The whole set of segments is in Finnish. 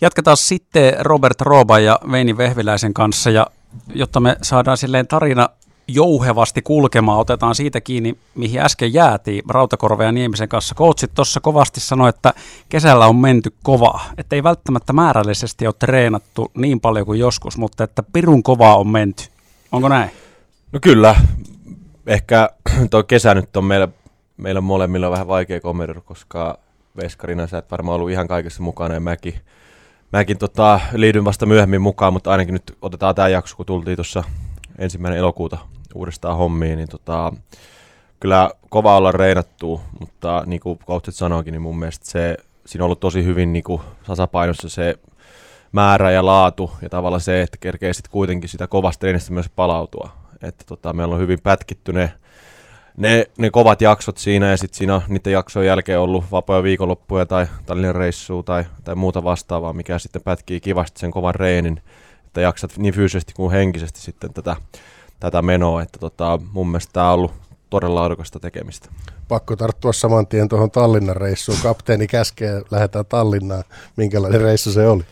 Jatketaan sitten Robert Rooba ja Veini Vehviläisen kanssa, ja jotta me saadaan silleen tarina jouhevasti kulkemaan, otetaan siitä kiinni, mihin äsken jäätiin Rautakorve ja Niemisen kanssa. Coachit tuossa kovasti sanoi, että kesällä on menty kovaa, että ei välttämättä määrällisesti ole treenattu niin paljon kuin joskus, mutta että pirun kovaa on menty. Onko näin? No kyllä. Ehkä tuo kesä nyt on meillä, meillä molemmilla vähän vaikea kommentoida, koska veskarina sä et varmaan ollut ihan kaikessa mukana ja mäkin, mäkin tota, liidyn vasta myöhemmin mukaan, mutta ainakin nyt otetaan tämä jakso, kun tultiin tuossa ensimmäinen elokuuta uudestaan hommiin, niin tota, kyllä kova olla reinattu, mutta niin kuin coachit sanoikin, niin mun mielestä se, siinä on ollut tosi hyvin niin kuin tasapainossa se määrä ja laatu ja tavallaan se, että kerkee sitten kuitenkin sitä kovasta treenistä myös palautua. Että tota, meillä on hyvin pätkitty ne, ne, ne kovat jaksot siinä ja sitten siinä on niiden jaksojen jälkeen ollut vapaa viikonloppuja tai Tallinnan reissua tai, tai muuta vastaavaa, mikä sitten pätkii kivasti sen kovan reenin, että jaksat niin fyysisesti kuin henkisesti sitten tätä, tätä menoa, että tota, mun mielestä tämä on ollut todella laadukasta tekemistä. Pakko tarttua saman tien tuohon Tallinnan reissuun. Kapteeni käskee, lähdetään Tallinnaan. Minkälainen reissu se oli?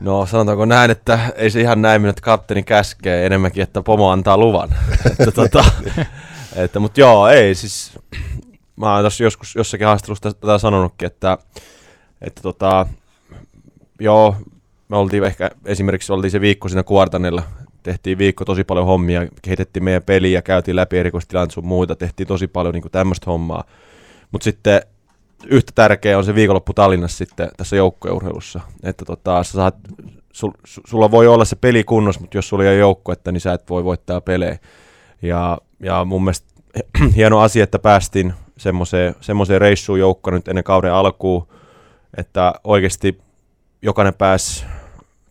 No sanotaanko näin, että ei se ihan näin että kapteeni käskee, enemmänkin, että pomo antaa luvan. että, tota, että, mutta joo, ei siis, mä oon tässä joskus jossakin haastattelussa tätä sanonutkin, että, että tota, joo, me oltiin ehkä, esimerkiksi oltiin se viikko siinä kuartanella, tehtiin viikko tosi paljon hommia, kehitettiin meidän peliä, käytiin läpi erikoistilanteet sun muita, tehtiin tosi paljon niin tämmöistä hommaa. Mutta sitten yhtä tärkeä on se viikonloppu Tallinnassa sitten tässä joukkueurheilussa. Että tota, sä saat, sul, sulla voi olla se peli kunnossa, mutta jos sulla ei ole joukkuetta, niin sä et voi voittaa pelejä. Ja, ja mun mielestä hieno asia, että päästiin semmoiseen, semmoiseen reissuun joukko nyt ennen kauden alkuun, että oikeasti jokainen pääsi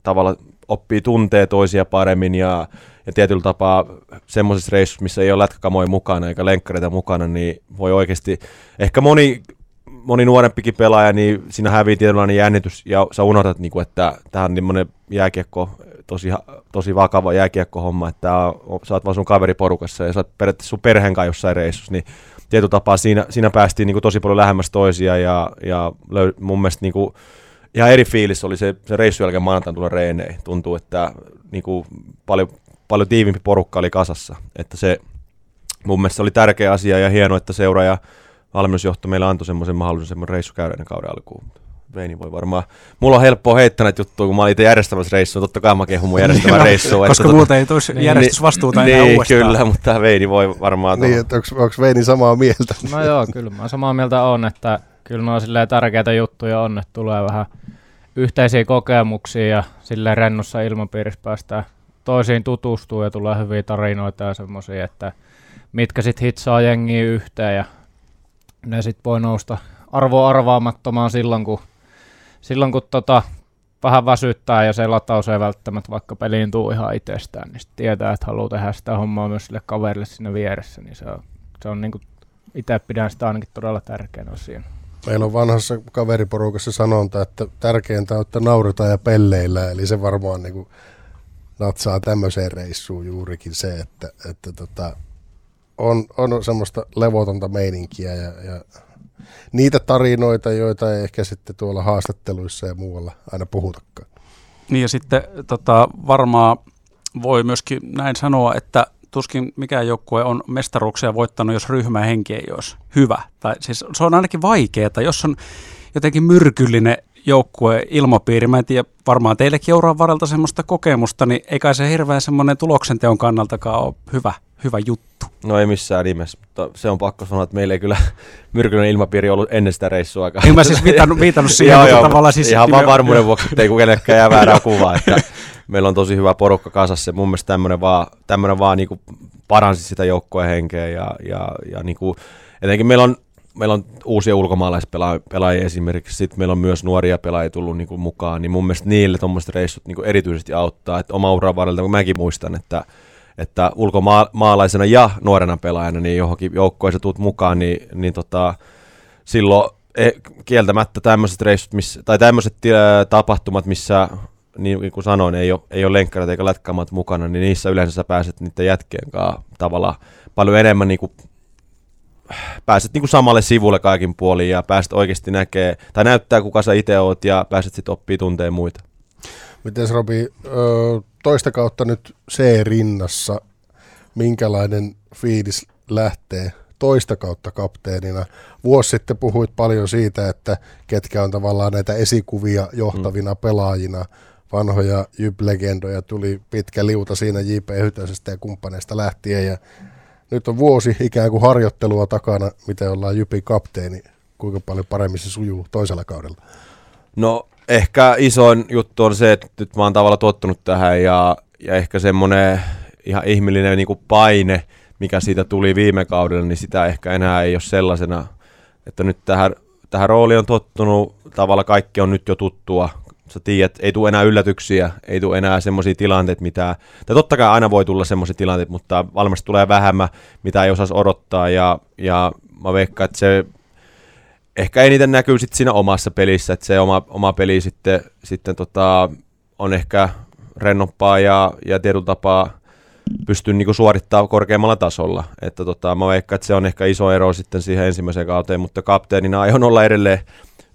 tavalla oppii tuntee toisia paremmin ja, ja tietyllä tapaa semmoisessa reissussa, missä ei ole lätkäkamoja mukana eikä lenkkareita mukana, niin voi oikeasti, ehkä moni moni nuorempikin pelaaja, niin siinä hävii tietynlainen jännitys, ja sä unohdat, niin kuin, että tämä on niin jääkiekko, tosi, tosi vakava jääkiekko-homma, että sä oot vaan sun kaveriporukassa, ja sä oot periaatteessa sun perheen kanssa jossain reissussa, niin tietyllä tapaa siinä, siinä päästiin niin kuin, tosi paljon lähemmäs toisia, ja, ja löy, mun mielestä niin kuin, ihan eri fiilis oli se, se reissu jälkeen maanantaina tulla reeneihin. Tuntuu, että niin kuin, paljon, paljon tiivimpi porukka oli kasassa, että se mun mielestä oli tärkeä asia, ja hienoa, että seuraaja valmennusjohto meillä antoi semmoisen mahdollisuuden semmoinen reissu käydä ennen kauden alkuun. Veini voi varmaan. Mulla on helppoa heittää näitä juttuja, kun mä olin itse järjestämässä reissua. Totta kai mä kehun mun järjestämään reissua. Koska tota, muuten ei tulisi niin, järjestysvastuuta niin, enää niin, uudestaan. kyllä, mutta Veini voi varmaan... Niin, että onko, onko Veini samaa mieltä? No joo, kyllä mä samaa mieltä on, että kyllä nuo silleen tärkeitä juttuja on, että tulee vähän yhteisiä kokemuksia ja silleen rennossa ilmapiirissä päästään toisiin tutustuu ja tulee hyviä tarinoita ja semmoisia, että mitkä sitten hitsaa jengiä yhteen ja ne sitten voi nousta arvo arvaamattomaan silloin, kun, silloin, kun tota, vähän väsyttää ja se lataus ei välttämättä vaikka peliin tuu ihan itsestään, niin sitten tietää, että haluaa tehdä sitä hommaa myös sille kaverille siinä vieressä, niin se on, se on niin itse pidän sitä ainakin todella tärkeänä siinä. Meillä on vanhassa kaveriporukassa sanonta, että tärkeintä on, että nauretaan ja pelleillä, eli se varmaan niin kuin natsaa tämmöiseen reissuun juurikin se, että, että tota, on, on semmoista levotonta meininkiä ja, ja niitä tarinoita, joita ei ehkä sitten tuolla haastatteluissa ja muualla aina puhutakaan. Niin ja sitten tota, varmaan voi myöskin näin sanoa, että tuskin mikään joukkue on mestaruuksia voittanut, jos ryhmä henki ei olisi hyvä. Tai siis se on ainakin vaikeaa, jos on jotenkin myrkyllinen joukkue ilmapiiri. Mä en tiedä, varmaan teillekin Euroopan varrelta semmoista kokemusta, niin eikä se hirveän semmoinen tuloksenteon kannaltakaan ole hyvä, hyvä juttu. No ei missään nimessä, mutta se on pakko sanoa, että meillä ei kyllä myrkyllinen ilmapiiri ollut ennen sitä reissua. En mä siis viitannut, viitannut siihen, joo, joo, tavallaan siis... Ihan vaan varmuuden vuoksi, ettei kenellekään jää väärää kuvaa, että meillä on tosi hyvä porukka kasassa. Mun mielestä tämmöinen vaan, tämmöinen vaan niin kuin paransi sitä joukkojen henkeä ja, ja, ja niin kuin, etenkin meillä on meillä on uusia ulkomaalaispelaajia esimerkiksi, sitten meillä on myös nuoria pelaajia tullut niin kuin mukaan, niin mun mielestä niille tuommoiset reissut niin kuin erityisesti auttaa. Että oma uran varrelta, kun mäkin muistan, että, että ulkomaalaisena ja nuorena pelaajana, niin johonkin joukkoon tuut mukaan, niin, niin tota, silloin e, kieltämättä tämmöiset reissut, missä, tai tämmöiset tapahtumat, missä niin kuin sanoin, ei ole, ei ole lenkkarit eikä lätkämat mukana, niin niissä yleensä sä pääset niiden jätkien kanssa tavallaan paljon enemmän niin kuin pääset niin kuin samalle sivulle kaikin puolin ja pääset oikeasti näkee, tai näyttää kuka sä itse oot ja pääset sitten oppii tunteen muita. Miten Robi, toista kautta nyt C-rinnassa, minkälainen fiilis lähtee toista kautta kapteenina? Vuosi sitten puhuit paljon siitä, että ketkä on tavallaan näitä esikuvia johtavina mm. pelaajina, vanhoja Jyp-legendoja, tuli pitkä liuta siinä JP Hytösestä ja kumppaneista lähtien ja nyt on vuosi ikään kuin harjoittelua takana, miten ollaan Jypin kapteeni, kuinka paljon paremmin se sujuu toisella kaudella? No ehkä isoin juttu on se, että nyt mä oon tavallaan tottunut tähän ja, ja ehkä semmoinen ihan ihmillinen niin paine, mikä siitä tuli viime kaudella, niin sitä ehkä enää ei ole sellaisena, että nyt tähän, tähän rooliin on tottunut, tavallaan kaikki on nyt jo tuttua, sä tiedät, ei tule enää yllätyksiä, ei tule enää semmoisia tilanteita, mitä, tai totta kai aina voi tulla semmoisia tilanteita, mutta valmasti tulee vähemmän, mitä ei osaisi odottaa, ja, ja mä veikkaan, että se ehkä eniten näkyy sitten siinä omassa pelissä, että se oma, oma peli sitten, sitten tota, on ehkä rennompaa ja, ja tietyllä tapaa pystyy niinku suorittamaan korkeammalla tasolla. Että tota, mä veikkaan, että se on ehkä iso ero sitten siihen ensimmäiseen kauteen, mutta kapteenina aion olla edelleen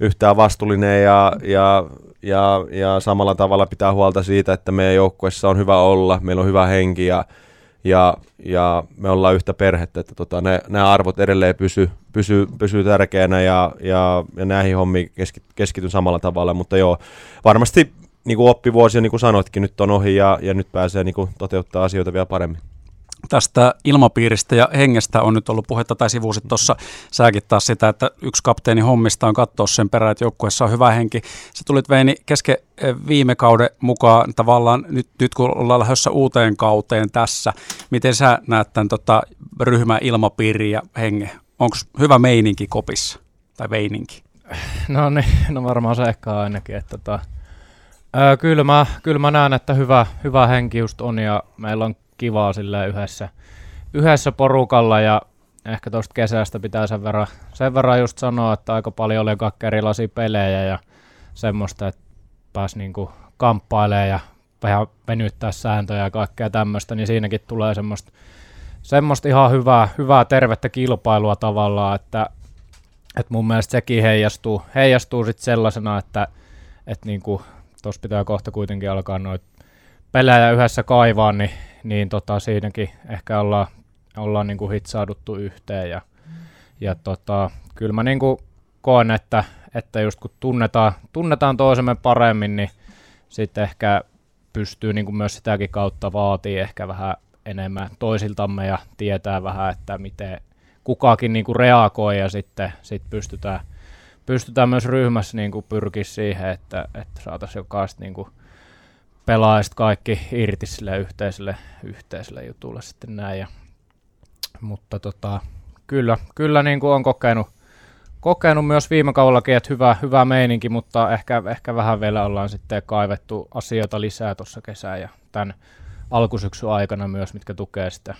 yhtään vastuullinen ja, ja, ja, ja samalla tavalla pitää huolta siitä, että meidän joukkueessa on hyvä olla, meillä on hyvä henki ja, ja, ja me ollaan yhtä perhettä, että tota, ne, ne arvot edelleen pysyy pysy, pysy tärkeänä ja, ja, ja näihin hommiin keski, keskityn samalla tavalla, mutta joo, varmasti niin kuin oppivuosia, niin kuin sanoitkin, nyt on ohi ja, ja nyt pääsee niin kuin toteuttaa asioita vielä paremmin tästä ilmapiiristä ja hengestä on nyt ollut puhetta, tai sivuusit tuossa säkin taas sitä, että yksi kapteeni hommista on katsoa sen perään, että joukkueessa on hyvä henki. Sä tulit Veini kesken eh, viime kauden mukaan tavallaan nyt, nyt kun ollaan lähdössä uuteen kauteen tässä. Miten sä näet tämän tota, ryhmän ilmapiiri ja henge? Onko hyvä meininki kopissa tai veininki? No niin, no varmaan se ehkä ainakin. Että tota, öö, kyllä, mä, kyllä mä näen, että hyvä, hyvä henki just on ja meillä on kivaa sille yhdessä, yhdessä porukalla ja ehkä tuosta kesästä pitää sen verran, sen verran just sanoa, että aika paljon oli kaikkea erilaisia pelejä ja semmoista, että pääsi niinku kamppailemaan ja vähän venyttää sääntöjä ja kaikkea tämmöistä, niin siinäkin tulee semmoista, semmoista ihan hyvää, hyvää tervettä kilpailua tavallaan, että, että mun mielestä sekin heijastuu, heijastuu sitten sellaisena, että, että niinku, tuossa pitää kohta kuitenkin alkaa noita pelejä yhdessä kaivaa, niin niin tota, siinäkin ehkä ollaan, ollaan niin kuin hitsauduttu yhteen. Ja, ja tota, kyllä mä niin kuin koen, että, että just kun tunnetaan, tunnetaan toisemme paremmin, niin sitten ehkä pystyy niin kuin myös sitäkin kautta vaatii ehkä vähän enemmän toisiltamme ja tietää vähän, että miten kukakin niin kuin reagoi ja sitten sit pystytään, pystytään myös ryhmässä niin kuin pyrkiä siihen, että, että saataisiin jokaista niin kuin pelaa kaikki irti sille yhteiselle, yhteiselle jutulle sitten näin. Ja, mutta tota, kyllä, kyllä niin kuin on kokenut, kokenut myös viime kaudellakin, että hyvä, hyvä meininki, mutta ehkä, ehkä vähän vielä ollaan sitten kaivettu asioita lisää tuossa kesän ja tämän alkusyksyn aikana myös, mitkä tukee sitä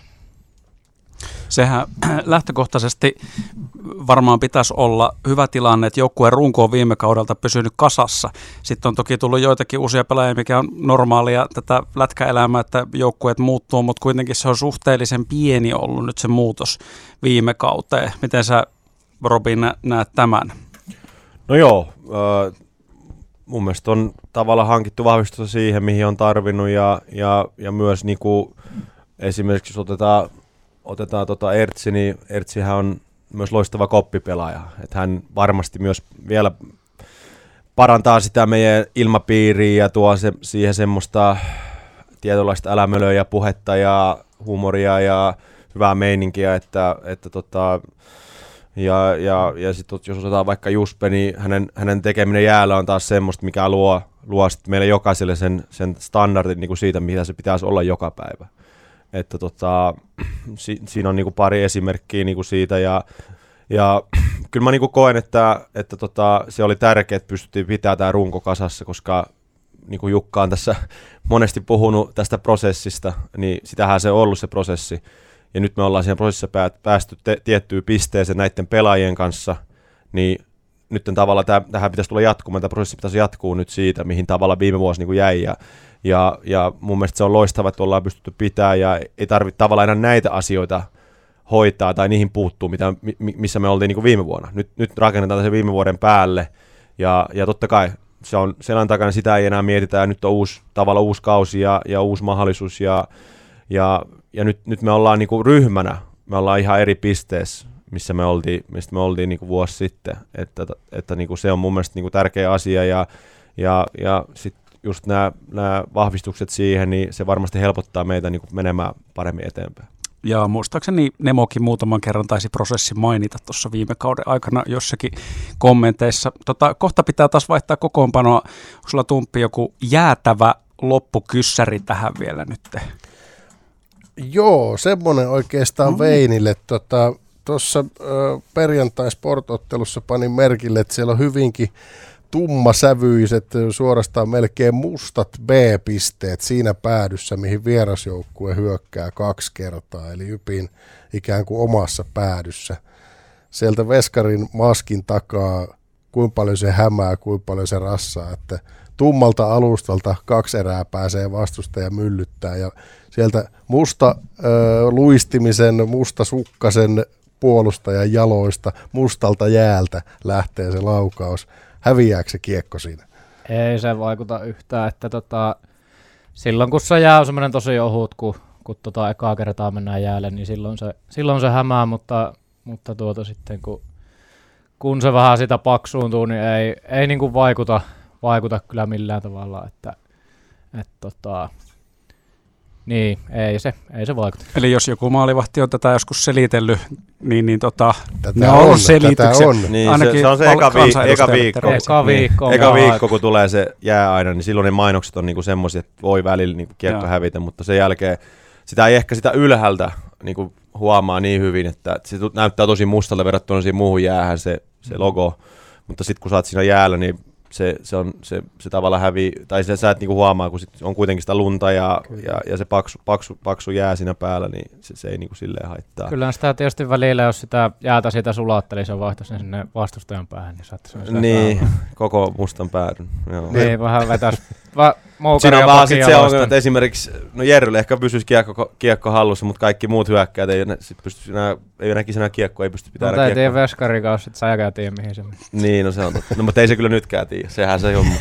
Sehän lähtökohtaisesti varmaan pitäisi olla hyvä tilanne, että joukkueen runko on viime kaudelta pysynyt kasassa. Sitten on toki tullut joitakin uusia pelaajia, mikä on normaalia tätä lätkäelämää, että joukkueet muuttuu, mutta kuitenkin se on suhteellisen pieni ollut nyt se muutos viime kauteen. Miten sä Robin näet tämän? No joo, äh, mun mielestä on tavallaan hankittu vahvistusta siihen, mihin on tarvinnut ja, ja, ja myös niinku, esimerkiksi jos otetaan otetaan tota Ertsi, niin Ertsihän on myös loistava koppipelaaja. Että hän varmasti myös vielä parantaa sitä meidän ilmapiiriä ja tuo se, siihen semmoista tietynlaista älämölöä ja puhetta ja huumoria ja hyvää meininkiä, että, että tota, ja, ja, ja sitten jos otetaan vaikka Juspe, niin hänen, hänen tekeminen jäällä on taas semmoista, mikä luo, luo meille jokaiselle sen, sen standardin niin kuin siitä, mitä se pitäisi olla joka päivä. Että tota, si, siinä on niinku pari esimerkkiä niinku siitä ja, ja kyllä mä niinku koen, että, että tota, se oli tärkeää, että pystyttiin pitämään tämä runko kasassa, koska niin kuin Jukka on tässä monesti puhunut tästä prosessista, niin sitähän se on ollut se prosessi. Ja nyt me ollaan siinä prosessissa päästy te- tiettyyn pisteeseen näiden pelaajien kanssa, niin nyt tavalla täh- tähän pitäisi tulla jatkumaan, tämä prosessi pitäisi jatkuu nyt siitä, mihin tavalla viime vuosi niin kuin jäi. Ja, ja, ja mun mielestä se on loistava, että ollaan pystytty pitää ja ei tarvitse tavallaan enää näitä asioita hoitaa tai niihin puuttuu, mitä, missä me oltiin niin kuin viime vuonna. Nyt, nyt rakennetaan se viime vuoden päälle ja, ja totta kai se on selän takana, sitä ei enää mietitä, ja nyt on uusi, tavalla uusi kausi ja, ja uusi mahdollisuus, ja, ja, ja nyt, nyt me ollaan niin kuin ryhmänä, me ollaan ihan eri pisteessä, missä me oltiin, mistä me oltiin niin kuin vuosi sitten, että, että niin kuin se on mun mielestä niin kuin tärkeä asia, ja, ja, ja sitten just nämä, nämä vahvistukset siihen, niin se varmasti helpottaa meitä niin kuin menemään paremmin eteenpäin. Ja muistaakseni Nemokin muutaman kerran taisi prosessi mainita tuossa viime kauden aikana jossakin kommenteissa. Tota, kohta pitää taas vaihtaa kokoonpanoa. Onko sulla Tumppi joku jäätävä loppukyssäri tähän vielä nyt? Joo, semmoinen oikeastaan mm. Veinille. Tuossa tota, perjantai sportottelussa panin merkille, että siellä on hyvinkin tummasävyiset, suorastaan melkein mustat B-pisteet siinä päädyssä, mihin vierasjoukkue hyökkää kaksi kertaa, eli Ypin ikään kuin omassa päädyssä. Sieltä Veskarin maskin takaa, kuinka paljon se hämää, kuinka paljon se rassaa, että tummalta alustalta kaksi erää pääsee vastustaja myllyttää. Ja sieltä musta ö, luistimisen, musta sukkasen puolustajan jaloista, mustalta jäältä lähtee se laukaus häviääkö se kiekko siinä? Ei se vaikuta yhtään, että tota, silloin kun se jää on semmoinen tosi ohut, kun, kun tota ekaa kertaa mennään jäälle, niin silloin se, silloin se hämää, mutta, mutta tuota sitten kun, kun se vähän sitä paksuuntuu, niin ei, ei niin kuin vaikuta, vaikuta kyllä millään tavalla, että, että tota, niin, ei se, ei se vaikuta. Eli jos joku maalivahti on tätä joskus selitellyt, niin, niin tota, tätä ne on, on selitykset. On. Niin, Ainakin se, se on se eka, vi- eka viikko. Eka viikko, niin. eka viikko, kun tulee se jää aina, niin silloin ne mainokset on niinku semmoisia, että voi välillä niinku kiekko Joo. hävitä, mutta sen jälkeen sitä ei ehkä sitä ylhäältä niinku huomaa niin hyvin, että se näyttää tosi mustalle verrattuna siihen muuhun jäähän se, se logo, mutta sitten kun sä oot siinä jäällä, niin se, se, on, se, se tavallaan hävii, tai se, sä et niinku huomaa, kun sit on kuitenkin sitä lunta ja, ja, ja se paksu, paksu, paksu jää siinä päällä, niin se, se ei niinku silleen haittaa. Kyllä sitä tietysti välillä, jos sitä jäätä siitä sulatteli, se vaihtaisi sinne vastustajan päähän, niin saattaisi Niin, koko mustan päädyn. Joo. Niin, vähän vetäisi va, Siinä on vaan sit se ongelma, että esimerkiksi, no Jerrylle ehkä pysyisi kiekko, kiekko hallussa, mutta kaikki muut hyökkäät ei, sit pysty enää, ei näkisi enää kiekko, ei pysty pitämään no, kiekkoa. Mutta ei tiedä kanssa, että sä tiedä mihin se Niin, no se on totta. No mutta ei se kyllä nytkään tiedä, sehän se homma.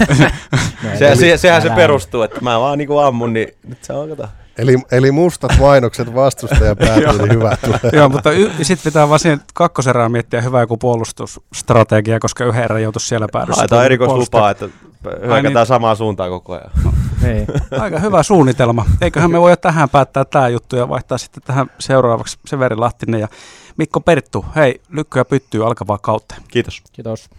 se, se, sehän se perustuu, että mä vaan niinku ammun, niin nyt se on kato. Eli, eli mustat mainokset vastustaja päätyy, niin hyvä tulee. Joo, mutta y- sitten pitää vaan siihen kakkoserään miettiä hyvä joku puolustusstrategia, koska yhden erän joutuisi siellä päädyssä. Haetaan erikoislupaa, että hyökätään niin. samaan suuntaan koko ajan. No, niin. Aika hyvä suunnitelma. Eiköhän me voi tähän päättää tämä juttu ja vaihtaa sitten tähän seuraavaksi Severi Lahtinen ja Mikko Perttu. Hei, lykkyä pyttyy alkavaa kautta. Kiitos. Kiitos.